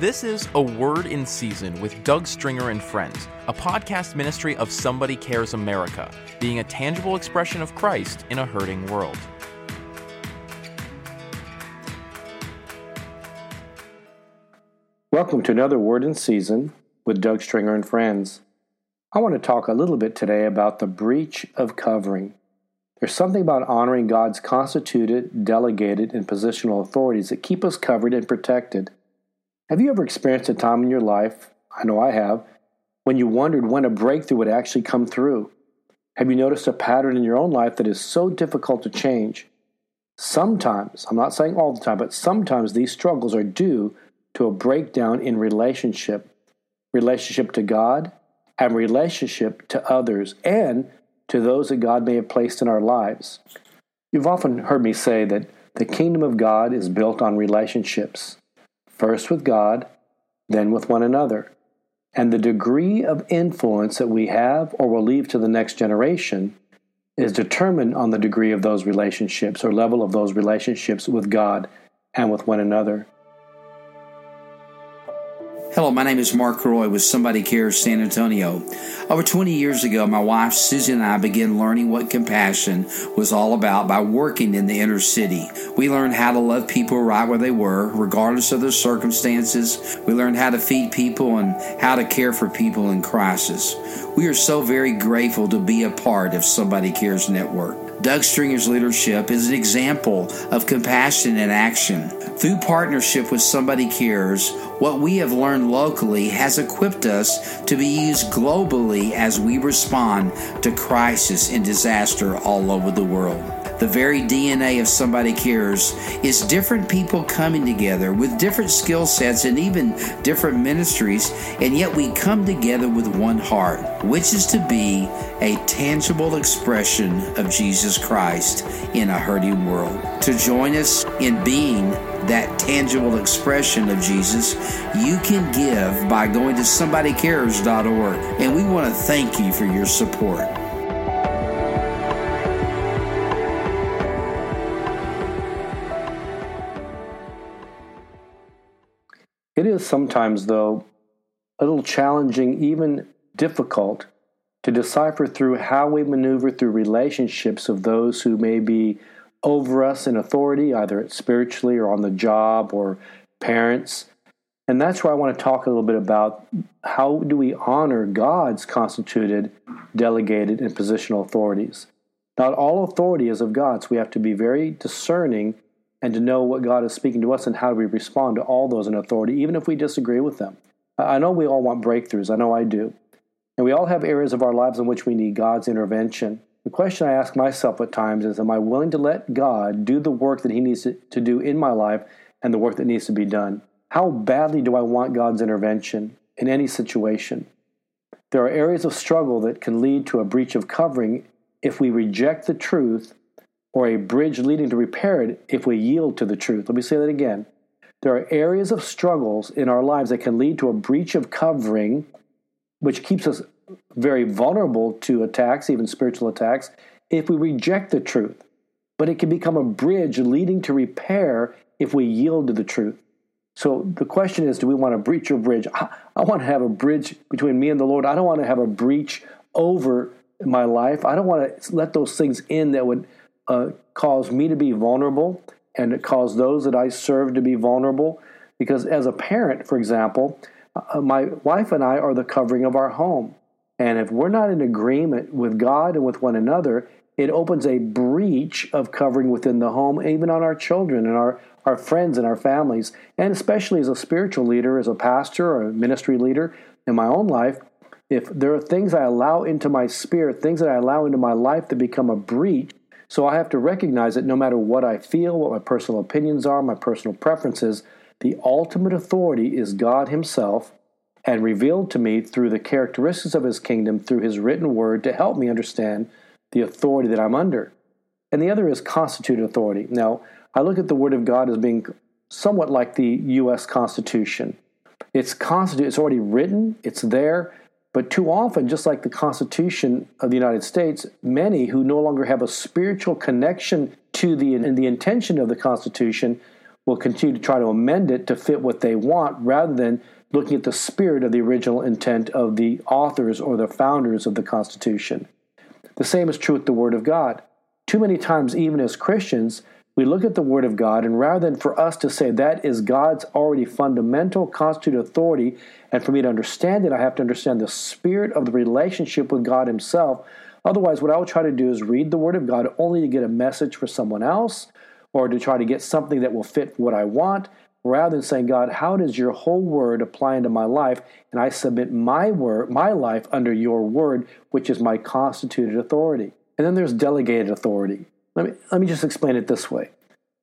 This is A Word in Season with Doug Stringer and Friends, a podcast ministry of Somebody Cares America, being a tangible expression of Christ in a hurting world. Welcome to another Word in Season with Doug Stringer and Friends. I want to talk a little bit today about the breach of covering. There's something about honoring God's constituted, delegated, and positional authorities that keep us covered and protected. Have you ever experienced a time in your life, I know I have, when you wondered when a breakthrough would actually come through? Have you noticed a pattern in your own life that is so difficult to change? Sometimes, I'm not saying all the time, but sometimes these struggles are due to a breakdown in relationship relationship to God and relationship to others and to those that God may have placed in our lives. You've often heard me say that the kingdom of God is built on relationships first with God, then with one another. And the degree of influence that we have or will leave to the next generation is determined on the degree of those relationships or level of those relationships with God and with one another. Hello, my name is Mark Roy with Somebody Cares San Antonio. Over 20 years ago, my wife Susie and I began learning what compassion was all about by working in the inner city. We learned how to love people right where they were, regardless of their circumstances. We learned how to feed people and how to care for people in crisis. We are so very grateful to be a part of Somebody Cares Network. Doug Stringer's leadership is an example of compassion in action. Through partnership with Somebody Cares, what we have learned locally has equipped us to be used globally as we respond to crisis and disaster all over the world. The very DNA of Somebody Cares is different people coming together with different skill sets and even different ministries, and yet we come together with one heart, which is to be a tangible expression of Jesus Christ in a hurting world. To join us in being that tangible expression of Jesus, you can give by going to somebodycares.org. And we want to thank you for your support. It is sometimes, though, a little challenging, even difficult, to decipher through how we maneuver through relationships of those who may be over us in authority, either spiritually or on the job or parents. And that's where I want to talk a little bit about how do we honor God's constituted, delegated, and positional authorities. Not all authority is of God's. so we have to be very discerning and to know what God is speaking to us and how do we respond to all those in authority, even if we disagree with them. I know we all want breakthroughs. I know I do. And we all have areas of our lives in which we need God's intervention. The question I ask myself at times is Am I willing to let God do the work that He needs to do in my life and the work that needs to be done? How badly do I want God's intervention in any situation? There are areas of struggle that can lead to a breach of covering if we reject the truth or a bridge leading to repair it if we yield to the truth. Let me say that again. There are areas of struggles in our lives that can lead to a breach of covering, which keeps us very vulnerable to attacks, even spiritual attacks, if we reject the truth. But it can become a bridge leading to repair if we yield to the truth. So the question is do we want to breach a bridge? I want to have a bridge between me and the Lord. I don't want to have a breach over my life. I don't want to let those things in that would uh, cause me to be vulnerable and it cause those that I serve to be vulnerable. Because as a parent, for example, uh, my wife and I are the covering of our home. And if we're not in agreement with God and with one another, it opens a breach of covering within the home, even on our children and our, our friends and our families. And especially as a spiritual leader, as a pastor or a ministry leader in my own life, if there are things I allow into my spirit, things that I allow into my life that become a breach, so I have to recognize that no matter what I feel, what my personal opinions are, my personal preferences, the ultimate authority is God Himself and revealed to me through the characteristics of His kingdom through His written word to help me understand the authority that I'm under. And the other is constituted authority. Now, I look at the Word of God as being somewhat like the U.S. Constitution. It's constituted, it's already written, it's there, but too often, just like the Constitution of the United States, many who no longer have a spiritual connection to the, the intention of the Constitution will continue to try to amend it to fit what they want rather than looking at the spirit of the original intent of the authors or the founders of the Constitution. The same is true with the Word of God. Too many times, even as Christians, we look at the Word of God, and rather than for us to say that is God's already fundamental constituted authority, and for me to understand it, I have to understand the spirit of the relationship with God Himself. Otherwise, what I will try to do is read the Word of God only to get a message for someone else or to try to get something that will fit what I want, rather than saying, God, how does your whole word apply into my life? And I submit my word, my life under your word, which is my constituted authority. And then there's delegated authority. Let me, let me just explain it this way.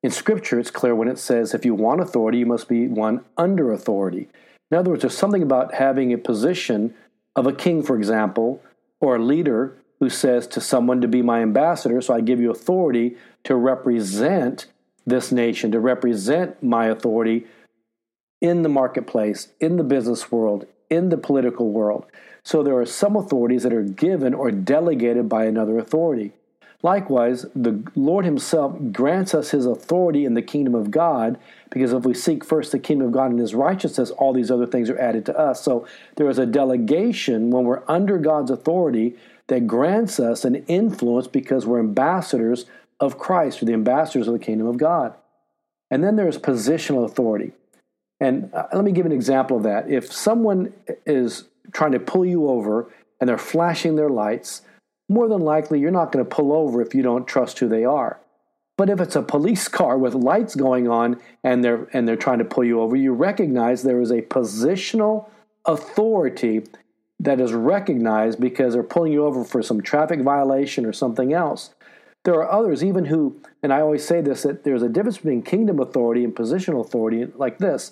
In Scripture, it's clear when it says if you want authority, you must be one under authority. In other words, there's something about having a position of a king, for example, or a leader who says to someone to be my ambassador, so I give you authority to represent this nation, to represent my authority in the marketplace, in the business world, in the political world. So there are some authorities that are given or delegated by another authority. Likewise, the Lord Himself grants us His authority in the kingdom of God, because if we seek first the kingdom of God and His righteousness, all these other things are added to us. So there is a delegation when we're under God's authority that grants us an influence because we're ambassadors of Christ or the ambassadors of the kingdom of God. And then there's positional authority. And uh, let me give an example of that. If someone is trying to pull you over and they're flashing their lights, more than likely you're not going to pull over if you don't trust who they are. But if it's a police car with lights going on and they're and they're trying to pull you over, you recognize there is a positional authority that is recognized because they're pulling you over for some traffic violation or something else. There are others, even who, and I always say this, that there's a difference between kingdom authority and positional authority like this.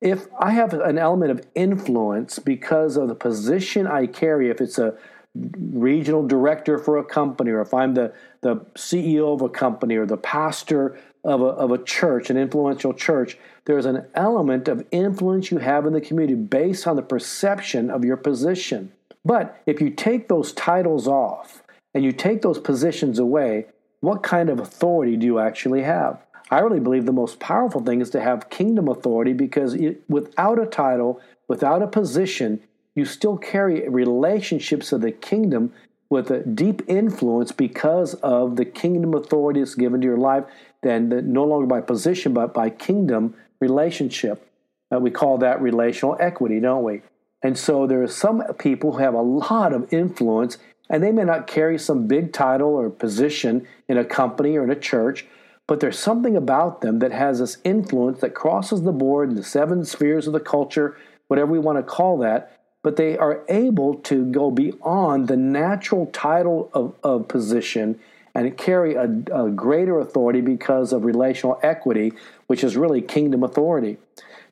If I have an element of influence because of the position I carry, if it's a regional director for a company, or if I'm the, the CEO of a company, or the pastor of a, of a church, an influential church, there's an element of influence you have in the community based on the perception of your position. But if you take those titles off and you take those positions away, what kind of authority do you actually have? I really believe the most powerful thing is to have kingdom authority because it, without a title, without a position, you still carry relationships of the kingdom with a deep influence because of the kingdom authority that's given to your life, then no longer by position, but by kingdom relationship. Uh, we call that relational equity, don't we? And so there are some people who have a lot of influence, and they may not carry some big title or position in a company or in a church, but there's something about them that has this influence that crosses the board in the seven spheres of the culture, whatever we want to call that, but they are able to go beyond the natural title of, of position and carry a, a greater authority because of relational equity, which is really kingdom authority.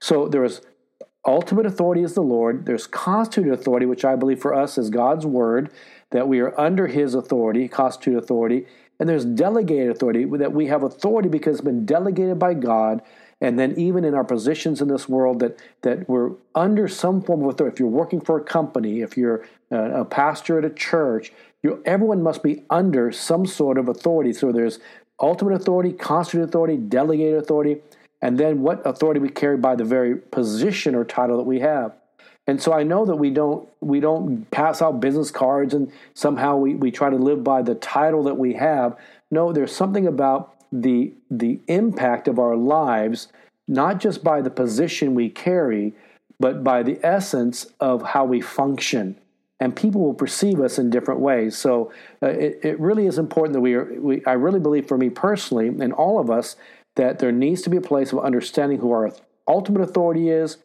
So there is ultimate authority is the Lord. There's constituted authority, which I believe for us is God's word, that we are under his authority, constituted authority. And there's delegated authority, that we have authority because it's been delegated by God and then even in our positions in this world that that we're under some form of authority if you're working for a company if you're a, a pastor at a church you, everyone must be under some sort of authority so there's ultimate authority constituted authority delegated authority and then what authority we carry by the very position or title that we have and so I know that we don't we don't pass out business cards and somehow we, we try to live by the title that we have. No, there's something about the the impact of our lives not just by the position we carry but by the essence of how we function. And people will perceive us in different ways. So uh, it, it really is important that we are we, i really believe for me personally and all of us that there needs to be a place of understanding who our ultimate authority is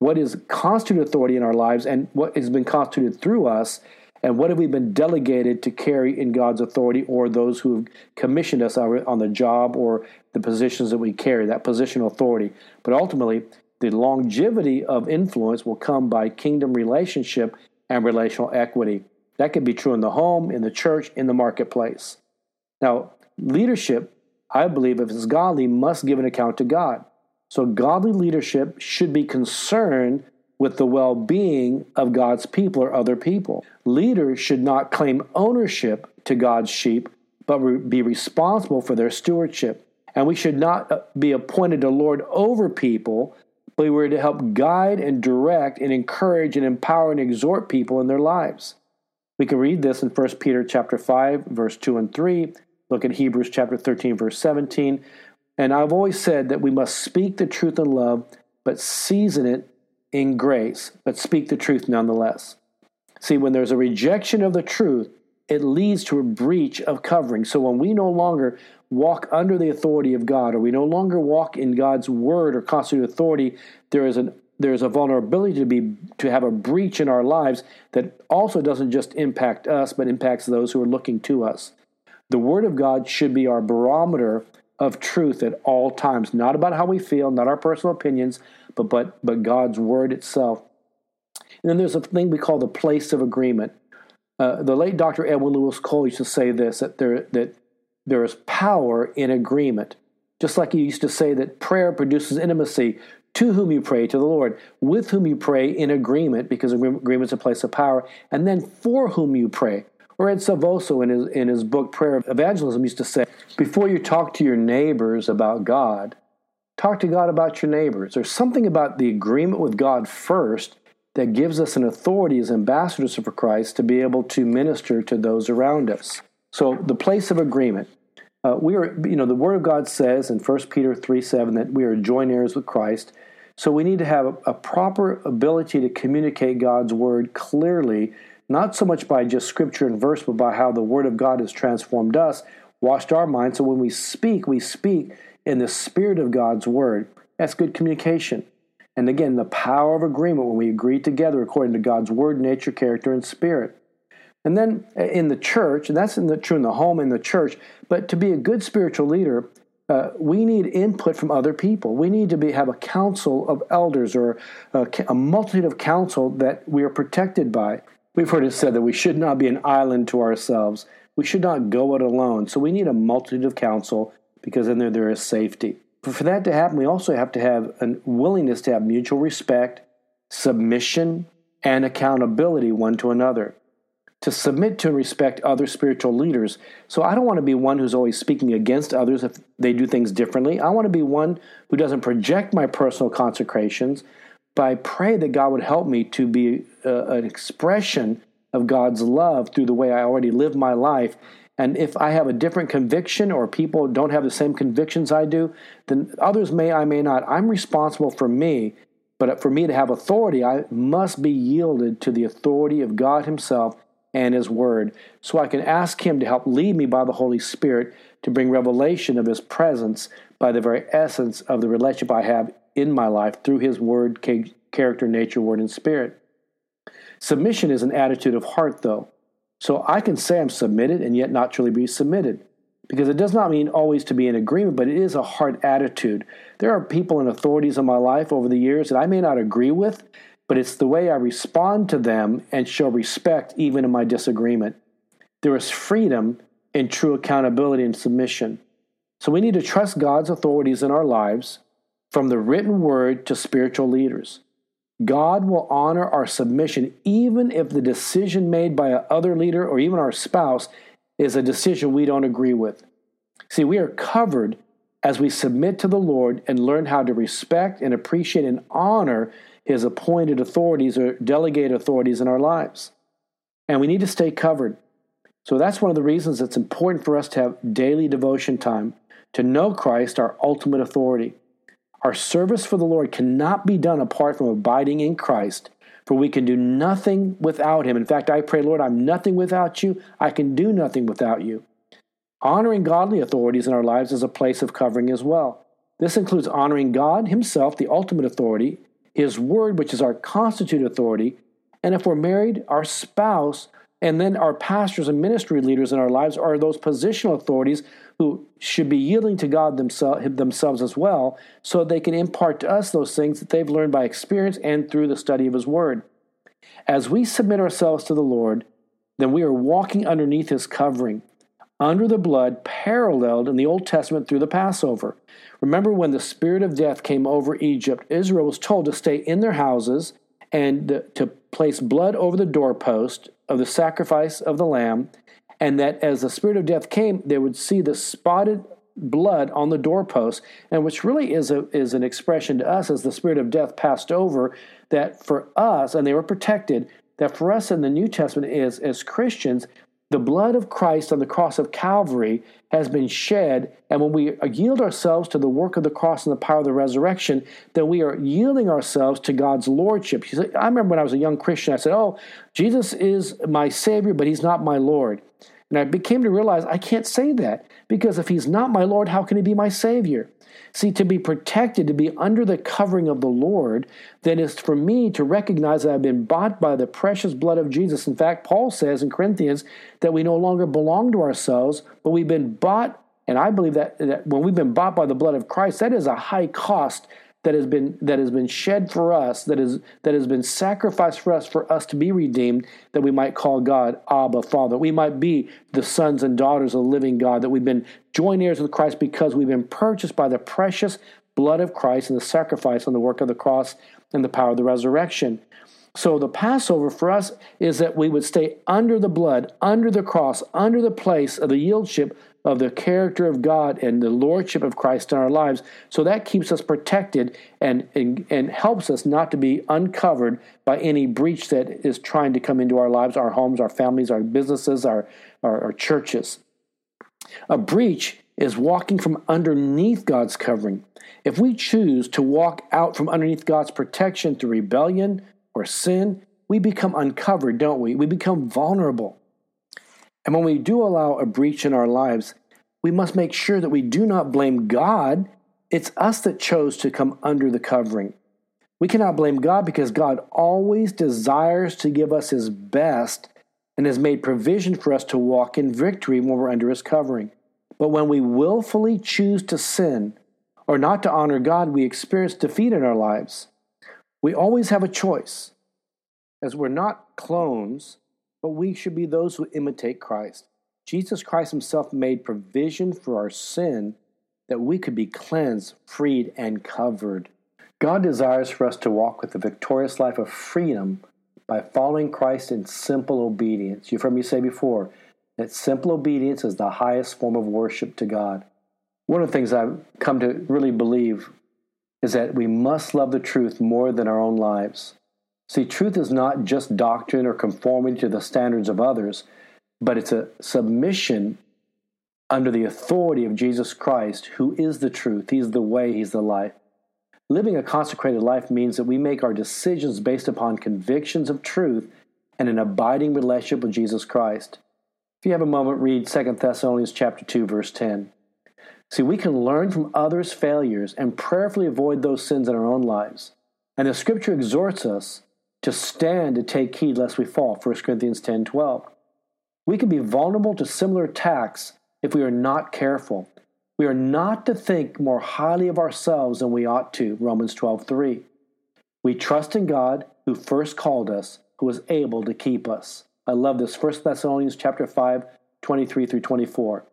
what is constituted authority in our lives and what has been constituted through us and what have we been delegated to carry in God's authority or those who have commissioned us on the job or the positions that we carry, that positional authority. But ultimately, the longevity of influence will come by kingdom relationship and relational equity. That could be true in the home, in the church, in the marketplace. Now, leadership, I believe, if it's godly, must give an account to God. So, godly leadership should be concerned with the well being of God's people or other people. Leaders should not claim ownership to God's sheep, but be responsible for their stewardship. And we should not uh, be appointed to lord over people, but we're to help guide and direct and encourage and empower and exhort people in their lives. We can read this in 1 Peter chapter 5 verse 2 and 3. Look at Hebrews chapter 13 verse 17. And I've always said that we must speak the truth in love, but season it in grace, but speak the truth nonetheless. See, when there's a rejection of the truth, it leads to a breach of covering. So when we no longer walk under the authority of God, or we no longer walk in God's word or constitute authority, there is an there's a vulnerability to be to have a breach in our lives that also doesn't just impact us, but impacts those who are looking to us. The word of God should be our barometer of truth at all times, not about how we feel, not our personal opinions, but but but God's word itself. And then there's a thing we call the place of agreement. Uh, the late Dr. Edwin Lewis Cole used to say this that there that there is power in agreement. Just like he used to say that prayer produces intimacy to whom you pray to the Lord, with whom you pray in agreement, because agreement is a place of power, and then for whom you pray. Or Ed Silvoso in his, in his book Prayer of Evangelism used to say, before you talk to your neighbors about God, talk to God about your neighbors. There's something about the agreement with God first that gives us an authority as ambassadors for Christ to be able to minister to those around us. So the place of agreement. Uh, we are, you know, the Word of God says in 1 Peter 3 7 that we are joint heirs with Christ. So we need to have a, a proper ability to communicate God's Word clearly, not so much by just scripture and verse, but by how the Word of God has transformed us, washed our minds. So when we speak, we speak in the Spirit of God's Word. That's good communication. And again, the power of agreement when we agree together according to God's Word, nature, character, and Spirit. And then in the church, and that's in the, true in the home, in the church, but to be a good spiritual leader, uh, we need input from other people. We need to be, have a council of elders or a, a multitude of council that we are protected by. We've heard it said that we should not be an island to ourselves. We should not go it alone. So we need a multitude of counsel because in there there is safety. But for that to happen, we also have to have a willingness to have mutual respect, submission, and accountability one to another to submit to and respect other spiritual leaders. So I don't want to be one who's always speaking against others if they do things differently. I want to be one who doesn't project my personal consecrations, but I pray that God would help me to be uh, an expression of God's love through the way I already live my life. And if I have a different conviction or people don't have the same convictions I do, then others may, I may not. I'm responsible for me. But for me to have authority, I must be yielded to the authority of God Himself and His Word, so I can ask Him to help lead me by the Holy Spirit to bring revelation of His presence by the very essence of the relationship I have in my life through His Word, character, nature, word, and spirit. Submission is an attitude of heart, though. So I can say I'm submitted and yet not truly be submitted. Because it does not mean always to be in agreement, but it is a heart attitude. There are people and authorities in my life over the years that I may not agree with, but it's the way I respond to them and show respect even in my disagreement. There is freedom in true accountability and submission. So we need to trust God's authorities in our lives from the written word to spiritual leaders. God will honor our submission even if the decision made by a other leader or even our spouse is a decision we don't agree with. See, we are covered as we submit to the Lord and learn how to respect and appreciate and honor his appointed authorities or delegate authorities in our lives. And we need to stay covered. So that's one of the reasons it's important for us to have daily devotion time, to know Christ, our ultimate authority. Our service for the Lord cannot be done apart from abiding in Christ, for we can do nothing without Him. In fact, I pray, Lord, I'm nothing without you. I can do nothing without you. Honoring godly authorities in our lives is a place of covering as well. This includes honoring God Himself, the ultimate authority, his word, which is our constituted authority, and if we're married, our spouse, and then our pastors and ministry leaders in our lives are those positional authorities who should be yielding to God themselves, themselves as well, so they can impart to us those things that they've learned by experience and through the study of His Word. As we submit ourselves to the Lord, then we are walking underneath His covering, under the blood, paralleled in the Old Testament through the Passover. Remember when the spirit of death came over Egypt, Israel was told to stay in their houses and to place blood over the doorpost of the sacrifice of the lamb, and that as the spirit of death came, they would see the spotted blood on the doorpost, and which really is a is an expression to us as the spirit of death passed over. That for us, and they were protected. That for us in the New Testament is as Christians, the blood of Christ on the cross of Calvary has been shed, and when we yield ourselves to the work of the cross and the power of the resurrection, then we are yielding ourselves to God's lordship. I remember when I was a young Christian, I said, Oh, Jesus is my Savior, but He's not my Lord. And I became to realize I can't say that because if He's not my Lord, how can He be my Savior? See, to be protected, to be under the covering of the Lord, then is for me to recognize that I've been bought by the precious blood of Jesus. In fact, Paul says in Corinthians that we no longer belong to ourselves, but we've been bought. And I believe that, that when we've been bought by the blood of Christ, that is a high cost that has been that has been shed for us, that is that has been sacrificed for us, for us to be redeemed, that we might call God Abba, Father. We might be the sons and daughters of the living God, that we've been joint heirs with Christ because we've been purchased by the precious blood of Christ and the sacrifice on the work of the cross and the power of the resurrection. So the Passover for us is that we would stay under the blood, under the cross, under the place of the yieldship of the character of God and the lordship of Christ in our lives. So that keeps us protected and, and, and helps us not to be uncovered by any breach that is trying to come into our lives, our homes, our families, our businesses, our, our, our churches. A breach is walking from underneath God's covering. If we choose to walk out from underneath God's protection through rebellion or sin, we become uncovered, don't we? We become vulnerable. And when we do allow a breach in our lives, we must make sure that we do not blame God. It's us that chose to come under the covering. We cannot blame God because God always desires to give us His best and has made provision for us to walk in victory when we're under His covering. But when we willfully choose to sin or not to honor God, we experience defeat in our lives. We always have a choice, as we're not clones but we should be those who imitate Christ. Jesus Christ himself made provision for our sin that we could be cleansed, freed, and covered. God desires for us to walk with the victorious life of freedom by following Christ in simple obedience. You've heard me say before that simple obedience is the highest form of worship to God. One of the things I've come to really believe is that we must love the truth more than our own lives. See, truth is not just doctrine or conformity to the standards of others, but it's a submission under the authority of Jesus Christ, who is the truth. He's the way, He's the life. Living a consecrated life means that we make our decisions based upon convictions of truth and an abiding relationship with Jesus Christ. If you have a moment, read 2 Thessalonians chapter 2, verse 10. See, we can learn from others' failures and prayerfully avoid those sins in our own lives. And the scripture exhorts us to stand to take heed lest we fall 1 corinthians 10 12 we can be vulnerable to similar attacks if we are not careful. We are not to think more highly of ourselves than we ought to romans 12 3 we trust in god who first called us who is able to keep us. I love this. 1 thessalonians chapter 5 23 through 24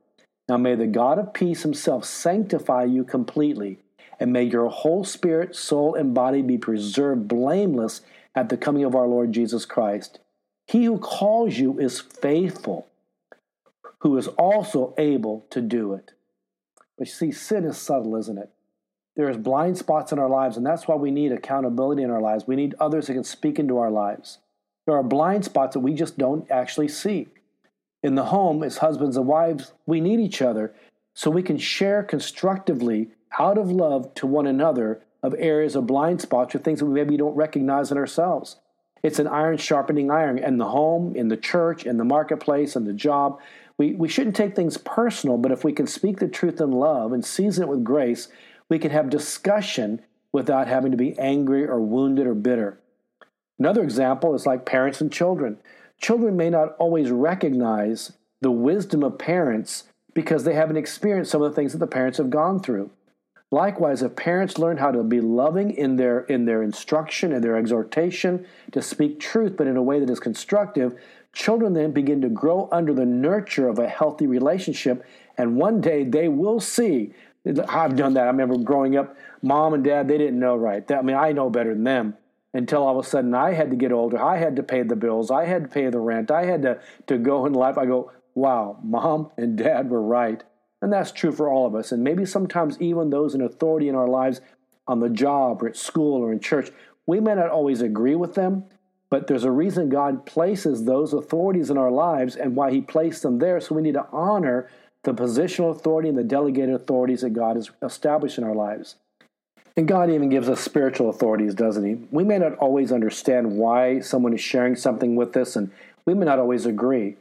now may the god of peace himself sanctify you completely and may your whole spirit soul and body be preserved blameless at the coming of our Lord Jesus Christ. He who calls you is faithful, who is also able to do it. But you see, sin is subtle, isn't it? There's blind spots in our lives, and that's why we need accountability in our lives. We need others that can speak into our lives. There are blind spots that we just don't actually see. In the home, as husbands and wives, we need each other so we can share constructively out of love to one another of areas of blind spots or things that we maybe don't recognize in ourselves. It's an iron sharpening iron in the home, in the church, in the marketplace, in the job. We, we shouldn't take things personal, but if we can speak the truth in love and season it with grace, we can have discussion without having to be angry or wounded or bitter. Another example is like parents and children. Children may not always recognize the wisdom of parents because they haven't experienced some of the things that the parents have gone through. Likewise, if parents learn how to be loving in their in their instruction and their exhortation, to speak truth but in a way that is constructive, children then begin to grow under the nurture of a healthy relationship, and one day they will see. I've done that. I remember growing up, mom and dad they didn't know right. I mean, I know better than them. Until all of a sudden, I had to get older. I had to pay the bills. I had to pay the rent. I had to to go in life. I go, wow, mom and dad were right And that's true for all of us. And maybe sometimes even those in authority in our lives on the job or at school or in church, we may not always agree with them, but there's a reason God places those authorities in our lives and why He placed them there. So we need to honor the positional authority and the delegated authorities that God has established in our lives. And God even gives us spiritual authorities, doesn't He? We may not always understand why someone is sharing something with us, and we may not always agree.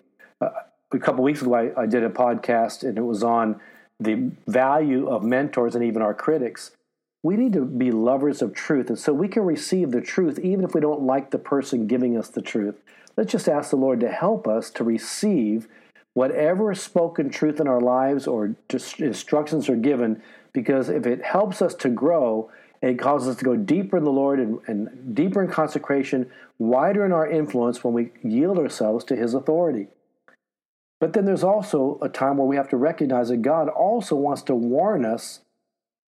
A couple weeks ago, I, I did a podcast, and it was on the value of mentors and even our critics. We need to be lovers of truth, and so we can receive the truth even if we don't like the person giving us the truth. Let's just ask the Lord to help us to receive whatever spoken truth in our lives or instructions are given, because if it helps us to grow, it causes us to go deeper in the Lord and, and deeper in consecration, wider in our influence when we yield ourselves to His authority. But then there's also a time where we have to recognize that God also wants to warn us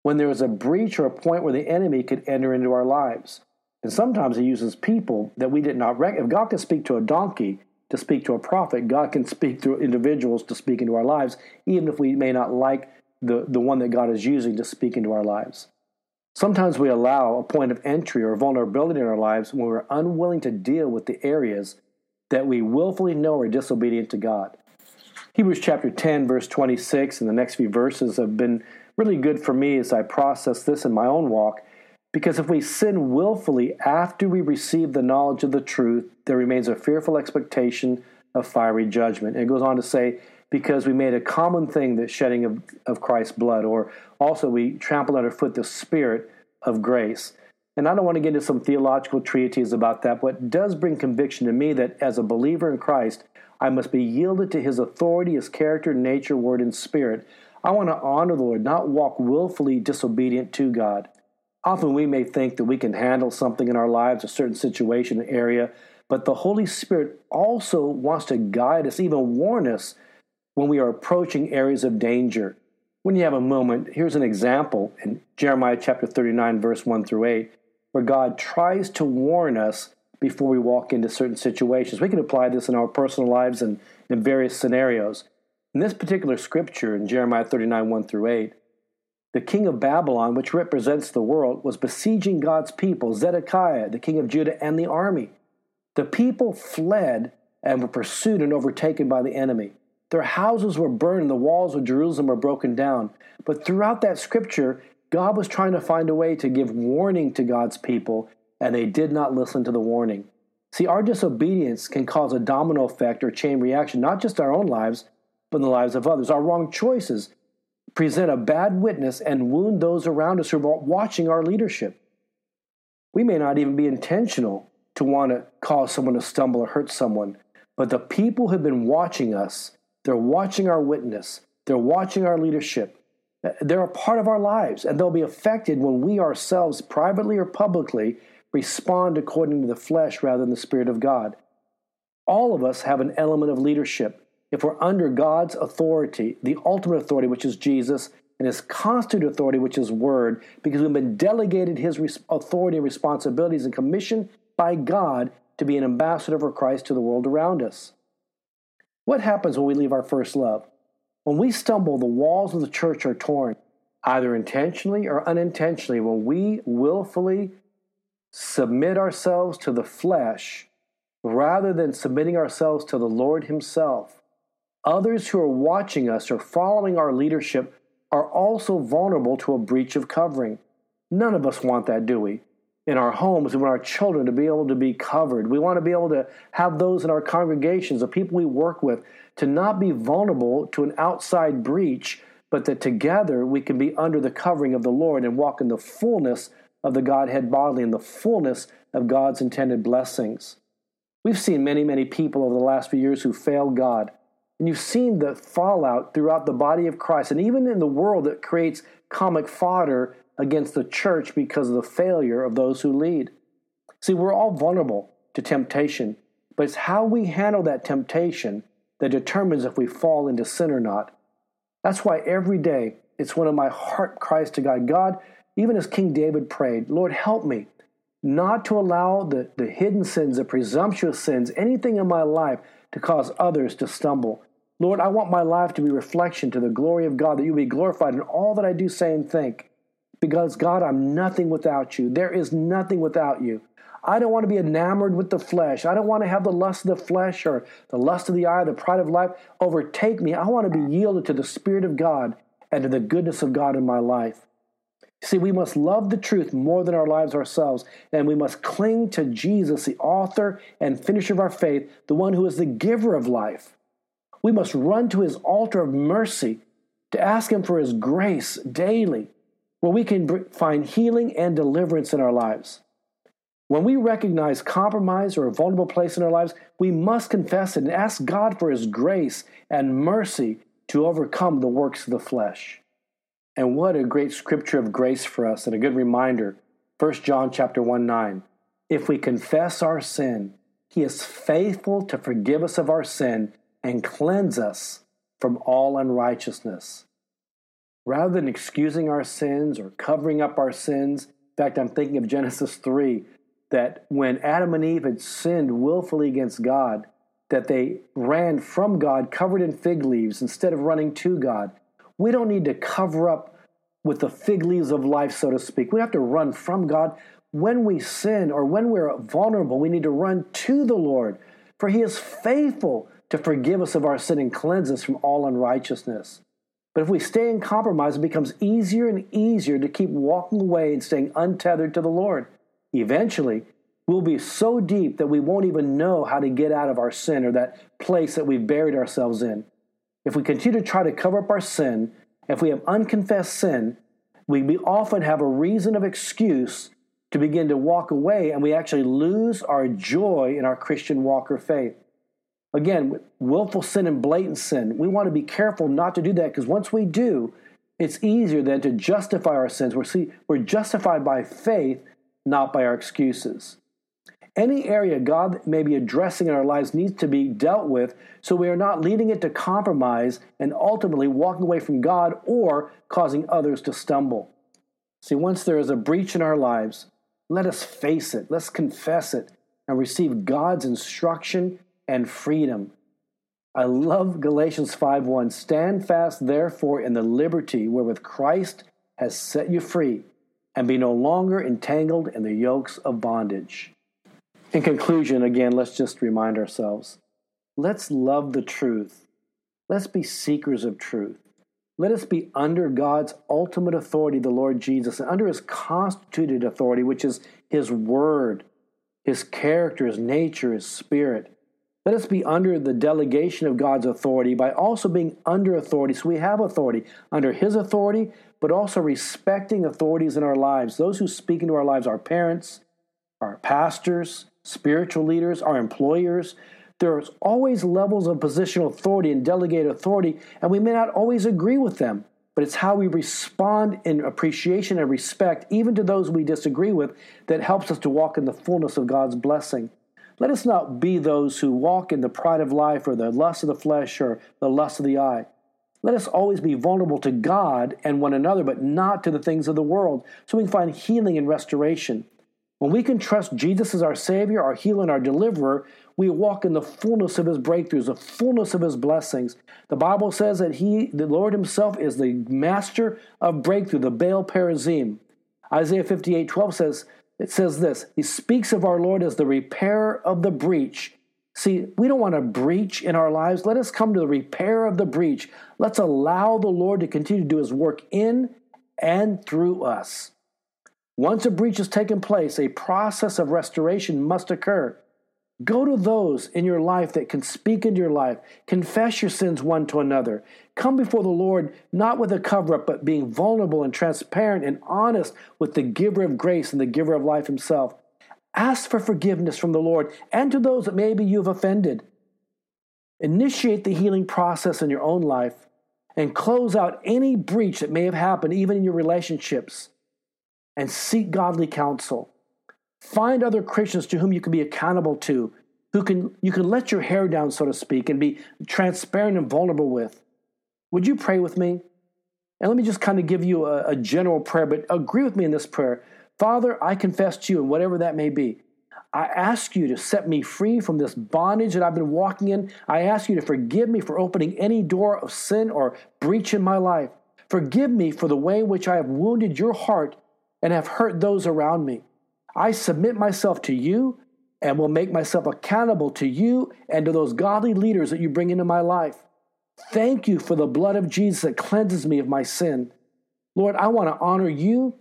when there is a breach or a point where the enemy could enter into our lives. And sometimes he uses people that we did not recognize. If God can speak to a donkey, to speak to a prophet. God can speak through individuals to speak into our lives, even if we may not like the, the one that God is using to speak into our lives. Sometimes we allow a point of entry or vulnerability in our lives when we're unwilling to deal with the areas that we willfully know are disobedient to God. Hebrews chapter 10, verse 26, and the next few verses have been really good for me as I process this in my own walk because if we sin willfully after we receive the knowledge of the truth, there remains a fearful expectation of fiery judgment. And it goes on to say, because we made a common thing the shedding of, of Christ's blood, or also we trampled underfoot the spirit of grace. And I don't want to get into some theological treatises about that, but it does bring conviction to me that as a believer in Christ, I must be yielded to his authority, his character, nature, word, and spirit. I want to honor the Lord, not walk willfully disobedient to God. Often we may think that we can handle something in our lives, a certain situation, an area, but the Holy Spirit also wants to guide us, even warn us when we are approaching areas of danger. When you have a moment, here's an example in Jeremiah chapter 39, verse 1 through 8, where God tries to warn us before we walk into certain situations. We can apply this in our personal lives and in various scenarios. In this particular scripture in Jeremiah 39, 1 through 8, the king of Babylon, which represents the world, was besieging God's people, Zedekiah, the king of Judah, and the army. The people fled and were pursued and overtaken by the enemy. Their houses were burned the walls of Jerusalem were broken down. But throughout that scripture, God was trying to find a way to give warning to God's people, and they did not listen to the warning. See, our disobedience can cause a domino effect or chain reaction, not just our own lives, but in the lives of others. Our wrong choices present a bad witness and wound those around us who are watching our leadership. We may not even be intentional to want to cause someone to stumble or hurt someone, but the people who've been watching us, they're watching our witness, they're watching our leadership. They're a part of our lives, and they'll be affected when we ourselves, privately or publicly, respond according to the flesh rather than the Spirit of God. All of us have an element of leadership if we're under God's authority, the ultimate authority, which is Jesus, and his constant authority, which is word, because we've been delegated his authority and responsibilities and commissioned by God to be an ambassador for Christ to the world around us. What happens when we leave our first love? When we stumble, the walls of the church are torn, either intentionally or unintentionally, when we willfully submit ourselves to the flesh rather than submitting ourselves to the Lord Himself Others who are watching us or following our leadership are also vulnerable to a breach of covering. None of us want that, do we? In our homes, we want our children to be able to be covered. We want to be able to have those in our congregations, the people we work with, to not be vulnerable to an outside breach, but that together we can be under the covering of the Lord and walk in the fullness of the Godhead bodily, and the fullness of God's intended blessings. We've seen many, many people over the last few years who failed God and you've seen the fallout throughout the body of Christ and even in the world that creates comic fodder against the church because of the failure of those who lead. See, we're all vulnerable to temptation, but it's how we handle that temptation that determines if we fall into sin or not. That's why every day it's one of my heart cries to God God, even as King David prayed, Lord, help me not to allow the, the hidden sins, the presumptuous sins, anything in my life to cause others to stumble. Lord, I want my life to be reflection to the glory of God, that you be glorified in all that I do, say, and think. Because, God, I'm nothing without you. There is nothing without you. I don't want to be enamored with the flesh. I don't want to have the lust of the flesh or the lust of the eye, the pride of life overtake me. I want to be yielded to the Spirit of God and to the goodness of God in my life. See, we must love the truth more than our lives ourselves, and we must cling to Jesus, the author and finisher of our faith, the one who is the giver of life. We must run to his altar of mercy to ask him for his grace daily, where we can find healing and deliverance in our lives. When we recognize compromise or a vulnerable place in our lives, we must confess it and ask God for his grace and mercy to overcome the works of the flesh. And what a great scripture of grace for us and a good reminder. 1 John chapter 1 9. If we confess our sin, he is faithful to forgive us of our sin and cleanse us from all unrighteousness. Rather than excusing our sins or covering up our sins, in fact, I'm thinking of Genesis 3 that when Adam and Eve had sinned willfully against God, that they ran from God covered in fig leaves instead of running to God. We don't need to cover up with the fig leaves of life, so to speak. We have to run from God. When we sin or when we're vulnerable, we need to run to the Lord, for He is faithful to forgive us of our sin and cleanse us from all unrighteousness. But if we stay in compromise, it becomes easier and easier to keep walking away and staying untethered to the Lord. Eventually, we'll be so deep that we won't even know how to get out of our sin or that place that we've buried ourselves in. If we continue to try to cover up our sin, if we have unconfessed sin, we often have a reason of excuse to begin to walk away, and we actually lose our joy in our Christian walk or faith. Again, willful sin and blatant sin, we want to be careful not to do that because once we do, it's easier then to justify our sins. We're, see, we're justified by faith, not by our excuses. Any area God may be addressing in our lives needs to be dealt with so we are not leading it to compromise and ultimately walking away from God or causing others to stumble. See, once there is a breach in our lives, let us face it, let's confess it, and receive God's instruction and freedom. I love Galatians 5:1. Stand fast therefore in the liberty wherewith Christ has set you free, and be no longer entangled in the yokes of bondage. In conclusion, again, let's just remind ourselves let's love the truth. Let's be seekers of truth. Let us be under God's ultimate authority, the Lord Jesus, and under his constituted authority, which is his word, his character, his nature, his spirit. Let us be under the delegation of God's authority by also being under authority. So we have authority under his authority, but also respecting authorities in our lives. Those who speak into our lives, our parents, our pastors, spiritual leaders, our employers. There's always levels of positional authority and delegated authority, and we may not always agree with them, but it's how we respond in appreciation and respect, even to those we disagree with, that helps us to walk in the fullness of God's blessing. Let us not be those who walk in the pride of life or the lust of the flesh or the lust of the eye. Let us always be vulnerable to God and one another, but not to the things of the world, so we can find healing and restoration. When we can trust Jesus as our Savior, our healer, and our deliverer, we walk in the fullness of His breakthroughs, the fullness of His blessings. The Bible says that He, the Lord Himself, is the master of breakthrough, the Baal Perazim. Isaiah 58 12 says, it says this He speaks of our Lord as the repairer of the breach. See, we don't want a breach in our lives. Let us come to the repair of the breach. Let's allow the Lord to continue to do His work in and through us. Once a breach has taken place, a process of restoration must occur. Go to those in your life that can speak into your life. Confess your sins one to another. Come before the Lord not with a cover up, but being vulnerable and transparent and honest with the giver of grace and the giver of life himself. Ask for forgiveness from the Lord and to those that maybe you've offended. Initiate the healing process in your own life and close out any breach that may have happened, even in your relationships and seek godly counsel. Find other Christians to whom you can be accountable to, who can you can let your hair down, so to speak, and be transparent and vulnerable with. Would you pray with me? And let me just kind of give you a, a general prayer, but agree with me in this prayer. Father, I confess to you, and whatever that may be, I ask you to set me free from this bondage that I've been walking in. I ask you to forgive me for opening any door of sin or breach in my life. Forgive me for the way in which I have wounded your heart and have hurt those around me. I submit myself to you and will make myself accountable to you and to those godly leaders that you bring into my life. Thank you for the blood of Jesus that cleanses me of my sin. Lord, I want to honor you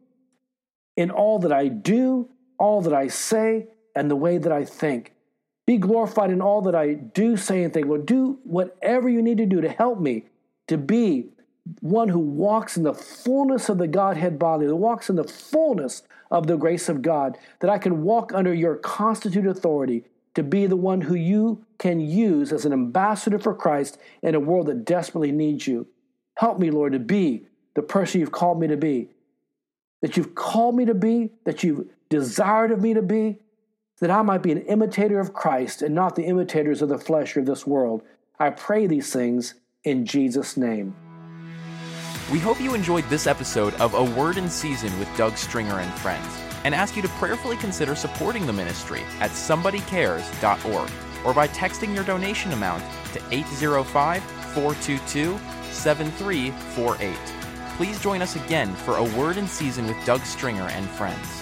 in all that I do, all that I say, and the way that I think. Be glorified in all that I do, say, and think. Lord, do whatever you need to do to help me to be one who walks in the fullness of the Godhead body, that walks in the fullness of the grace of God, that I can walk under your constituted authority to be the one who you can use as an ambassador for Christ in a world that desperately needs you. Help me, Lord, to be the person you've called me to be, that you've called me to be, that you've desired of me to be, that I might be an imitator of Christ and not the imitators of the flesh of this world. I pray these things in Jesus' name. We hope you enjoyed this episode of A Word in Season with Doug Stringer and Friends and ask you to prayerfully consider supporting the ministry at somebodycares.org or by texting your donation amount to 805 422 7348. Please join us again for A Word in Season with Doug Stringer and Friends.